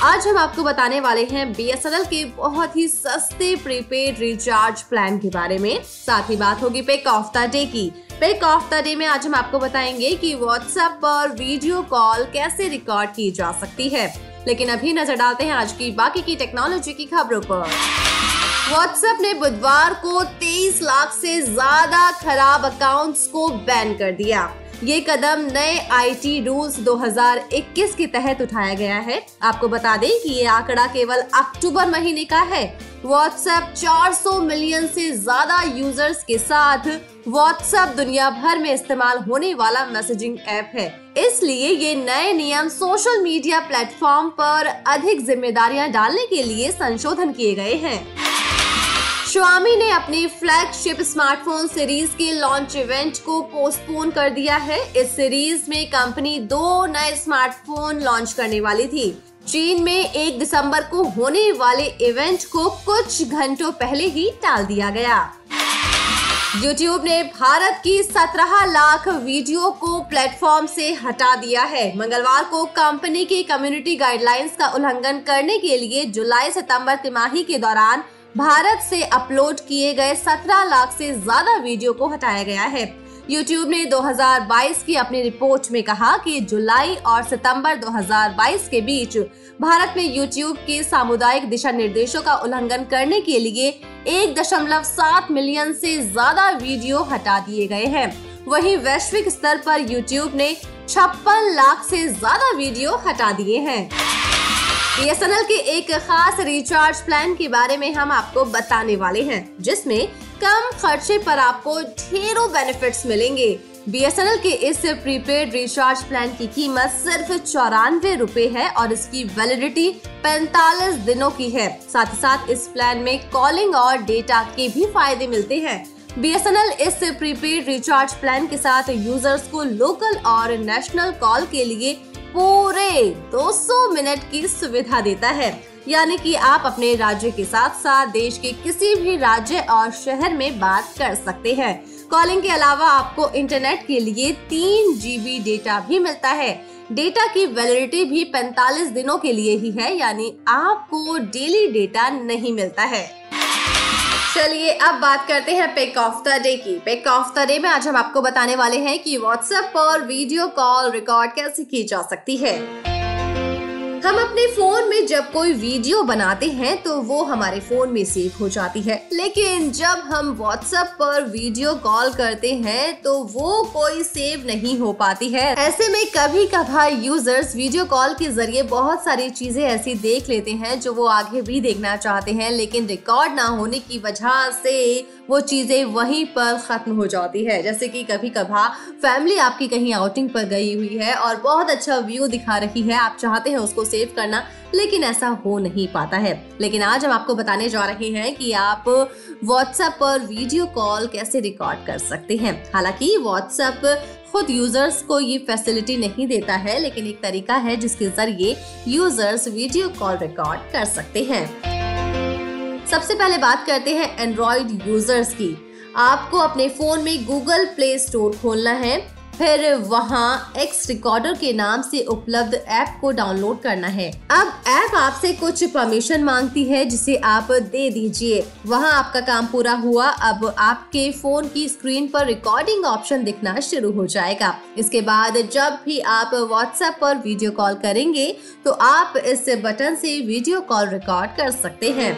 आज हम आपको बताने वाले हैं बीएसएनएल के बहुत ही सस्ते प्रीपेड रिचार्ज प्लान के बारे में। साथ ही बात होगी पिक ऑफ़ द डे की। पिक ऑफ़ द डे में आज हम आपको बताएँगे कि व्हाट्सएप पर वीडियो कॉल कैसे रिकॉर्ड की जा सकती है। लेकिन अभी नज़र डालते हैं आज की बाकी की टेक्नोलॉजी की खबरों पर। व्हाट्सएप ने बुधवार को 23 लाख से ज़्यादा खराब अकाउंट्स को बैन कर दिया। ये कदम नए आईटी रूल्स 2021 के तहत उठाया गया है। आपको बता दें कि ये आंकड़ा केवल अक्टूबर महीने का है। व्हाट्सएप 400 मिलियन से ज़्यादा यूज़र्स के साथ व्हाट्सएप दुनिया भर में इस्तेमाल होने वाला मैसेजिंग ऐप है। इसलिए ये नए नियम सोशल मीडिया प्लेटफॉर्म पर अधिक जिम्मेदारियाँ डालने के लिए संशोधन किए गए हैं। Xiaomi ने अपनी फ्लैगशिप स्मार्टफ़ोन सीरीज़ के लॉन्च इवेंट को पोस्टपोन कर दिया है। इस सीरीज़ में कंपनी दो नए स्मार्टफ़ोन लॉन्च करने वाली थी। चीन में एक दिसंबर को होने वाले इवेंट को कुछ घंटों पहले ही टाल दिया गया। YouTube ने भारत की 17 लाख वीडियो को प्लेटफॉर्म से हटा दिया है। मंगलवार को कंपनी की कम्युनिटी गाइडलाइंस का उल्लंघन करने के लिए जुलाई सितंबर तिमाही के दौरान भारत से अपलोड किए गए 17 लाख से ज़्यादा वीडियो को हटाया गया है। YouTube ने 2022 की अपनी रिपोर्ट में कहा कि जुलाई और सितंबर 2022 के बीच भारत में YouTube के सामुदायिक दिशा निर्देशों का उल्लंघन करने के लिए एक दशमलव सात मिलियन से ज़्यादा वीडियो हटा दिए गए हैं। वहीं वैश्विक स्तर पर YouTube ने छप्पन लाख से ज़्यादा वीडियो हटा दिए हैं। बीएसएनएल के एक खास रिचार्ज प्लान के बारे में हम आपको बताने वाले हैं, जिसमें कम खर्चे पर आपको ढेरों बेनिफिट्स मिलेंगे। बीएसएनएल के इस प्रीपेड रिचार्ज प्लान की कीमत सिर्फ़ चौरानवे रूपए है और इसकी वैलिडिटी 45 दिनों की है। साथ ही साथ इस प्लान में कॉलिंग और डेटा के भी फ़ायदे मिलते हैं। बीएसएनएल इस प्रीपेड रिचार्ज प्लान के साथ यूज़र्स को लोकल और नेशनल कॉल के लिए पूरे 200 मिनट की सुविधा देता है। यानी कि आप अपने राज्य के साथ साथ देश के किसी भी राज्य और शहर में बात कर सकते हैं। कॉलिंग के अलावा आपको इंटरनेट के लिए तीन जीबी डेटा भी मिलता है। डेटा की वैलिडिटी भी 45 दिनों के लिए ही है, यानी आपको डेली डेटा नहीं मिलता है। चलिए अब बात करते हैं पिक ऑफ़ द डे की। पिक ऑफ़ द डे में आज हम आपको बताने वाले हैं कि व्हाट्सएप पर वीडियो कॉल रिकॉर्ड कैसे की जा सकती है। हम अपने फ़ोन में जब कोई वीडियो बनाते हैं तो वो हमारे फ़ोन में सेव हो जाती है। लेकिन जब हम व्हाट्सएप पर वीडियो कॉल करते हैं तो वो कोई सेव नहीं हो पाती है। ऐसे में कभी कभार यूज़र्स वीडियो कॉल के ज़रिए बहुत सारी चीज़ें ऐसी देख लेते हैं, जो वो आगे भी देखना चाहते हैं, लेकिन रिकॉर्ड ना होने की वजह से वो चीज़ें वहीं पर खत्म हो जाती है। जैसे कि कभी कभार फैमिली आपकी कहीं आउटिंग पर गई हुई है और बहुत अच्छा व्यू दिखा रही है, आप चाहते हैं उसको सेव करना, लेकिन ऐसा हो नहीं पाता है। लेकिन आज हम आपको बताने जा रहे हैं कि आप व्हाट्सएप पर वीडियो कॉल कैसे रिकॉर्ड कर सकते हैं। हालाँकि व्हाट्सएप खुद यूज़र्स को ये फैसिलिटी नहीं देता है, लेकिन एक तरीका है जिसके ज़रिए यूज़र्स वीडियो कॉल रिकॉर्ड कर सकते हैं। सबसे पहले बात करते हैं एंड्रॉइड यूज़र्स की। आपको अपने फ़ोन में गूगल प्ले स्टोर खोलना है। फिर वहाँ एक्स रिकॉर्डर के नाम से उपलब्ध ऐप को डाउनलोड करना है। अब ऐप आपसे कुछ परमिशन मांगती है, जिसे आप दे दीजिए। वहाँ आपका काम पूरा हुआ, अब आपके फ़ोन की स्क्रीन पर रिकॉर्डिंग ऑप्शन दिखना शुरू हो जाएगा। इसके बाद जब भी आप व्हाट्सएप पर वीडियो कॉल करेंगे तो आप इस बटन से वीडियो कॉल रिकॉर्ड कर सकते हैं।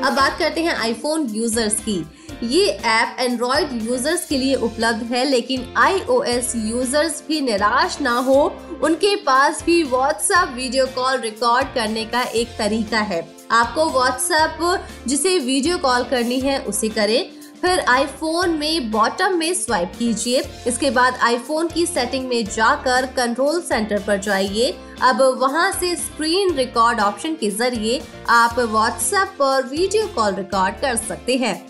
अब बात करते हैं आईफोन यूज़र्स की। ये ऐप एंड्रॉइड यूज़र्स के लिए उपलब्ध है, लेकिन आईओएस यूज़र्स भी निराश ना हो। उनके पास भी व्हाट्सएप वीडियो कॉल रिकॉर्ड करने का एक तरीका है। आपको व्हाट्सएप जिसे वीडियो कॉल करनी है, उसे करें। फिर आईफोन में बॉटम में स्वाइप कीजिए। इसके बाद आईफोन की सेटिंग में जाकर कंट्रोल सेंटर पर जाइए। अब वहाँ से स्क्रीन रिकॉर्ड ऑप्शन के ज़रिए आप व्हाट्सएप पर वीडियो कॉल रिकॉर्ड कर सकते हैं।